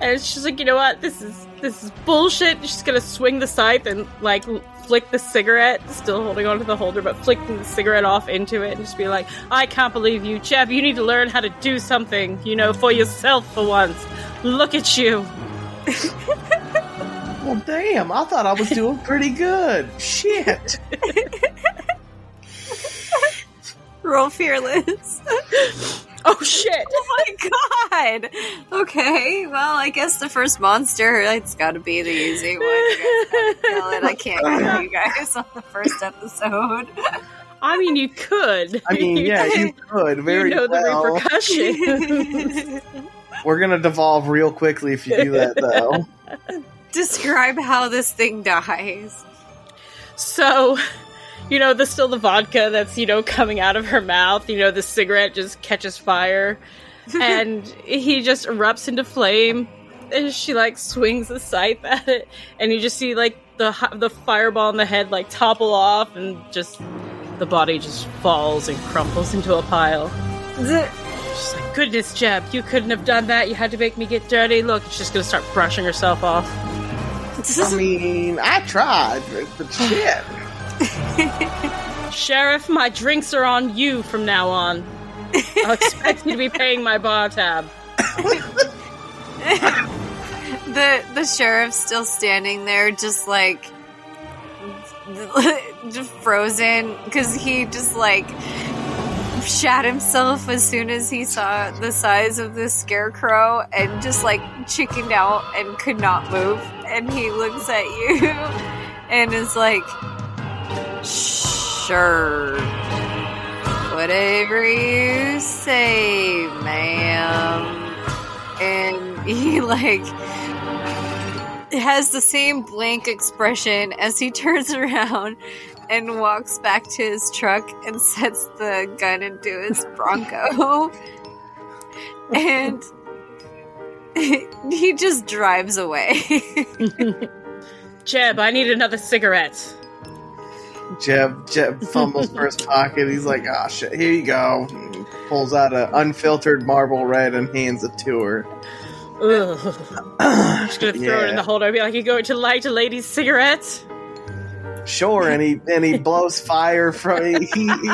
And she's like, you know what? This is this is bullshit. She's gonna swing the scythe and like flick the cigarette, still holding onto the holder, but flicking the cigarette off into it and just be like, I can't believe you, Jeb. You need to learn how to do something, you know, for yourself for once. Look at you. well, damn! I thought I was doing pretty good. Shit. Roll fearless. Oh shit. Oh my god! Okay, well, I guess the first monster, it's gotta be the easy one. You guys gotta kill it. I can't kill you guys on the first episode. I mean, you could. I mean, yeah, you could very you know well. the repercussions. We're gonna devolve real quickly if you do that, though. Describe how this thing dies. So, you know, there's still the vodka that's, you know, coming out of her mouth. You know, the cigarette just catches fire. and he just erupts into flame. And she, like, swings the scythe at it. And you just see, like, the, the fireball in the head, like, topple off. And just the body just falls and crumples into a pile. She's like, goodness, Jeb, you couldn't have done that. You had to make me get dirty. Look, she's just gonna start brushing herself off. I mean, I tried, but shit. Sheriff, my drinks are on you from now on. I'll expect you to be paying my bar tab. the the sheriff's still standing there, just like just frozen because he just like shat himself as soon as he saw the size of this scarecrow and just like chickened out and could not move. And he looks at you and is like, "Sure, whatever you say, ma'am." And he like has the same blank expression as he turns around and walks back to his truck and sets the gun into his Bronco. and he just drives away. Jeb, I need another cigarette. Jeb Jeb fumbles for his pocket. He's like, "Ah, shit. Here you go." And pulls out an unfiltered Marlboro Red and hands it to her. Ugh. I'm just gonna throw it in the holder. I'd Be like, you going to light a lady's cigarette? Sure, and he and he blows fire from he, he, he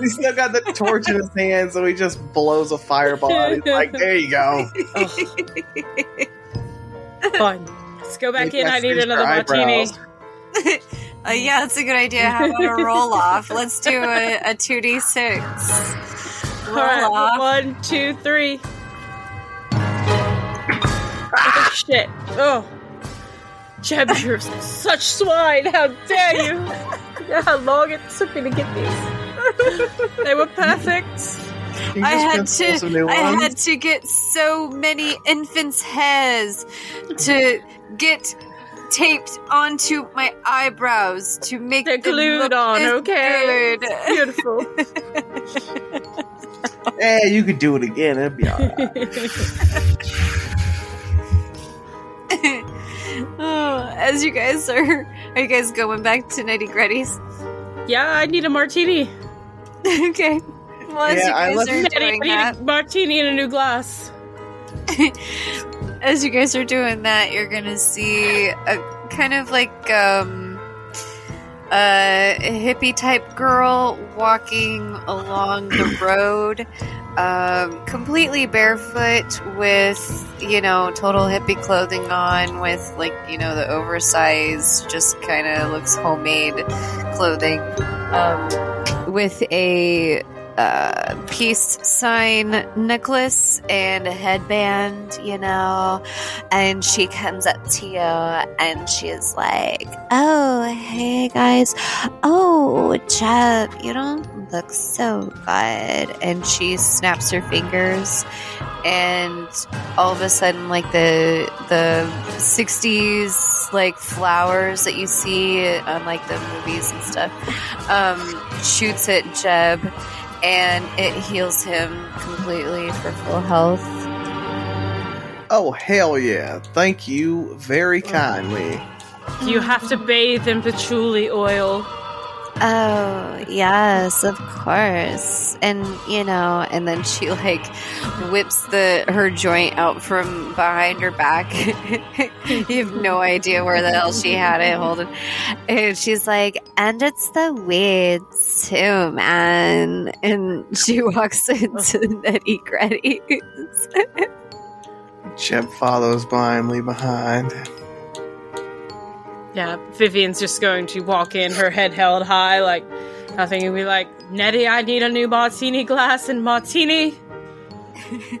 he's still got the torch in his hand, so he just blows a fireball. out. He's like, "There you go." Fine. Let's go back Maybe in. I that's need another martini. uh, yeah, that's a good idea. How about a roll off? Let's do a, a 2d6. All Roll right, off. one, two, three. Oh, shit. Oh. Jeb, you're such swine. How dare you? You know how long it took me to get these? they were perfect. I had gonna steal to. some new I had to get so many infants' hairs to get taped onto my eyebrows to make They're them glued look on, okay? good. Beautiful. Eh, you could do it again. It'd be alright. oh, as you guys are, are you guys going back to nitty gritties? yeah, I need a martini. okay. Well, as Yeah, you I guys left- are I need, doing that, a martini in a new glass. as you guys are doing that, you're gonna see a kind of like um a hippie type girl walking along the road, um, completely barefoot with you know total hippie clothing on, with like you know the oversized, just kind of looks homemade clothing, um, with a uh, peace sign necklace and a headband, you know. And she comes up to you and she's like, Oh, hey guys. Oh, Jeb, you don't look so good. And she snaps her fingers and all of a sudden like the the 60s like flowers that you see on like the movies and stuff um shoots at Jeb and it heals him completely for full health. oh hell yeah! Thank you very oh. kindly. You have to bathe in patchouli oil. Oh, yes, of course. And, you know, and then she like whips the her joint out from behind her back. you have no idea where the hell she had it holding. And she's like, and it's the weeds too, man. And she walks into Netty Gretty's. Jeb follows blindly behind. Yeah, Vivian's just going to walk in, her head held high, like nothing, and be like, Nettie, I need a new martini glass and martini.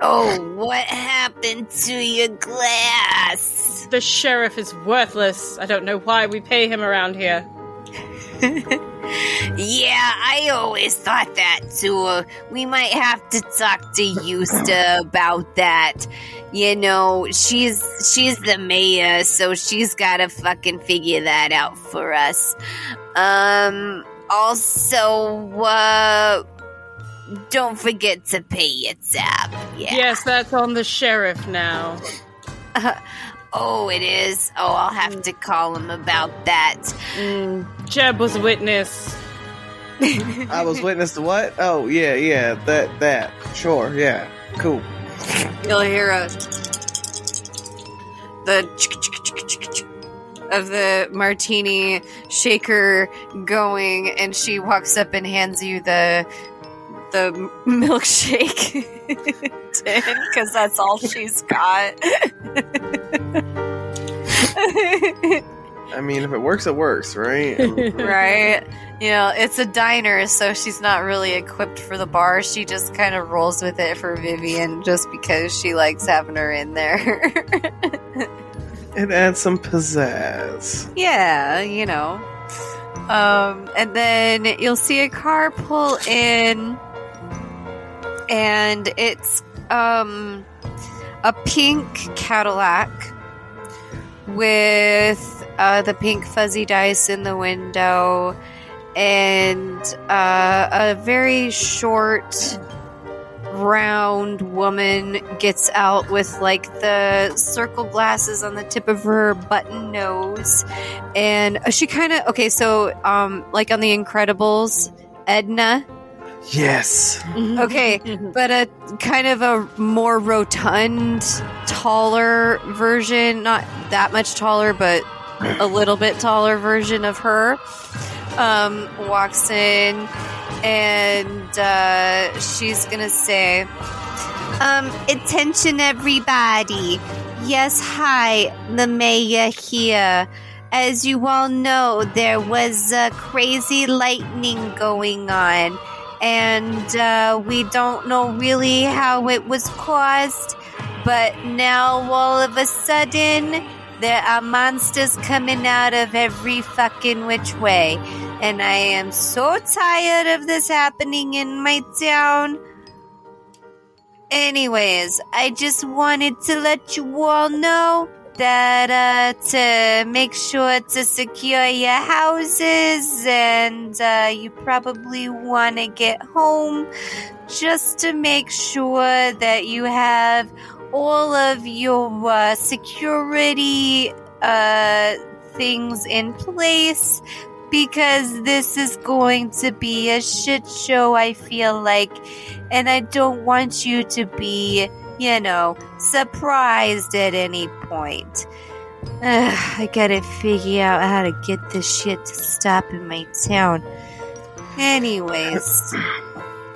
oh, what happened to your glass? The sheriff is worthless. I don't know why we pay him around here. Yeah, I always thought that too. We might have to talk to Eusta about that. You know, she's she's the mayor, so she's gotta fucking figure that out for us. Um also uh don't forget to pay your tab. Yeah. Yes, that's on the sheriff now. Oh, it is. Oh, I'll have to call him about that. Mm, Jeb was a witness. I was witness to what? Oh yeah, yeah, that that. Sure, yeah, cool. You'll hear a the of the martini shaker going, and she walks up and hands you the the milkshake because that's all she's got. I mean, if it works, it works, right? right? You know, it's a diner, so she's not really equipped for the bar. She just kind of rolls with it for Vivian just because she likes having her in there. it adds some pizzazz. yeah, you know. Um, and then you'll see a car pull in, and it's um, a pink Cadillac with uh, the pink fuzzy dice in the window and uh, a very short round woman gets out with like the circle glasses on the tip of her button nose and she kind of okay so um like on the incredibles edna Yes. Okay, but a kind of a more rotund, taller version, not that much taller, but a little bit taller version of her um, walks in and uh, she's gonna say, um, attention everybody. Yes, hi, the mayor here. As you all know, there was uh, crazy lightning going on and uh, we don't know really how it was caused. But now, all of a sudden, there are monsters coming out of every fucking which way. and I am so tired of this happening in my town. Anyways, I just wanted to let you all know that uh, to make sure to secure your houses, and uh, you probably want to get home just to make sure that you have all of your uh, security uh, things in place because this is going to be a shit show, I feel like. And I don't want you to be, you know, surprised at any point. Ugh, I gotta figure out how to get this shit to stop in my town. Anyways.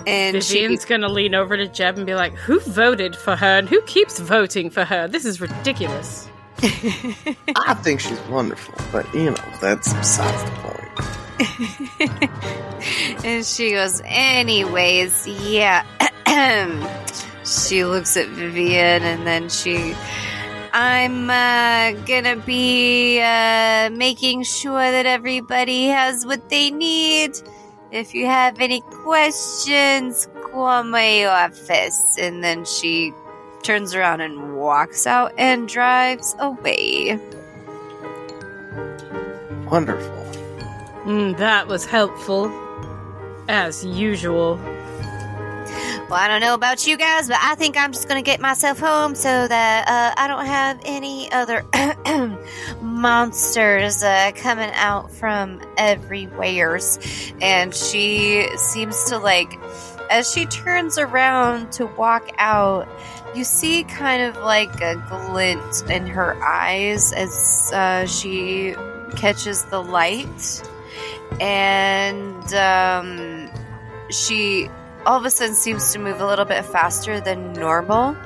And she, Vivian's gonna lean over to Jeb and be like, Who voted for her and who keeps voting for her? This is ridiculous. I think she's wonderful, but you know, that's besides the point. and she goes, anyways, yeah. she looks at Vivian and then she. I'm uh, gonna be uh, making sure that everybody has what they need. If you have any questions, call my office. And then she turns around and walks out and drives away. Wonderful. Mm, that was helpful. As usual. Well, I don't know about you guys, but I think I'm just gonna get myself home so that uh, I don't have any other monsters uh, coming out from everywheres. And she seems to like, as she turns around to walk out, you see kind of like a glint in her eyes as uh, she catches the light. And um, she all of a sudden seems to move a little bit faster than normal.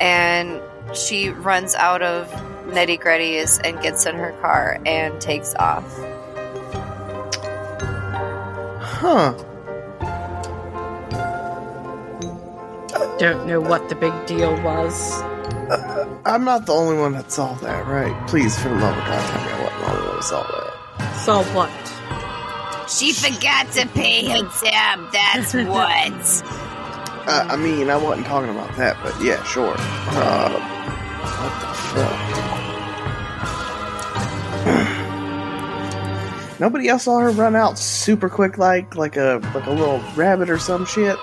And she runs out of Nitty Gritty's and gets in her car and takes off. Huh. Don't know what the big deal was. Uh, I'm not the only one that saw that, right? Please, for the love of God, tell me I wasn't the only one that saw that. Saw what? She forgot to pay her tab, that's what. Uh, I mean, I wasn't talking about that, but yeah, sure. Uh, what the fuck? Nobody else saw her run out super quick, like like a like a little rabbit or some shit.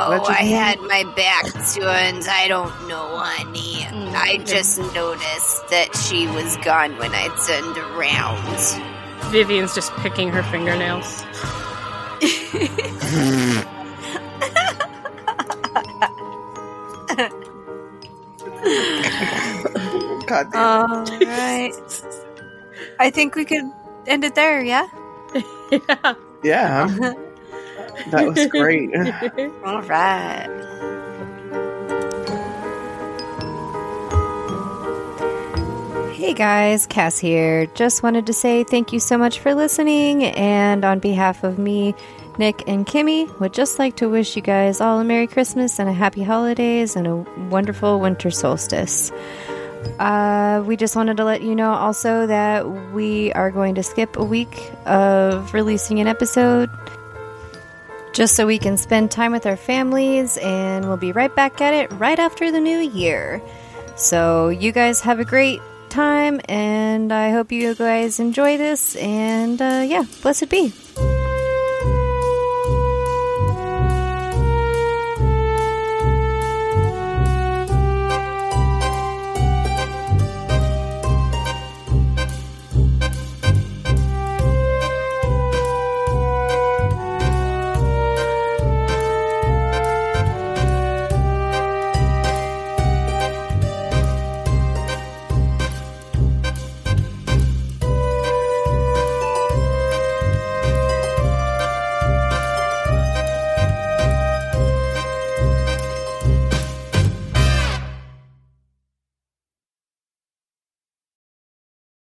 Oh, What I mean? had my back turned. I don't know, honey. I just noticed that she was gone when I turned around. Vivian's just picking her fingernails. God damn. All right. I think we could end it there, yeah? yeah. yeah, that was great. All right. Hey guys, Cass here. Just wanted to say thank you so much for listening, and on behalf of me, Nick, and Kimmy, would just like to wish you guys all a Merry Christmas and a Happy Holidays and a wonderful winter solstice. Uh, we just wanted to let you know also that we are going to skip a week of releasing an episode just so we can spend time with our families, and we'll be right back at it right after the new year. So, you guys have a great time, and I hope you guys enjoy this. And uh, yeah, blessed be.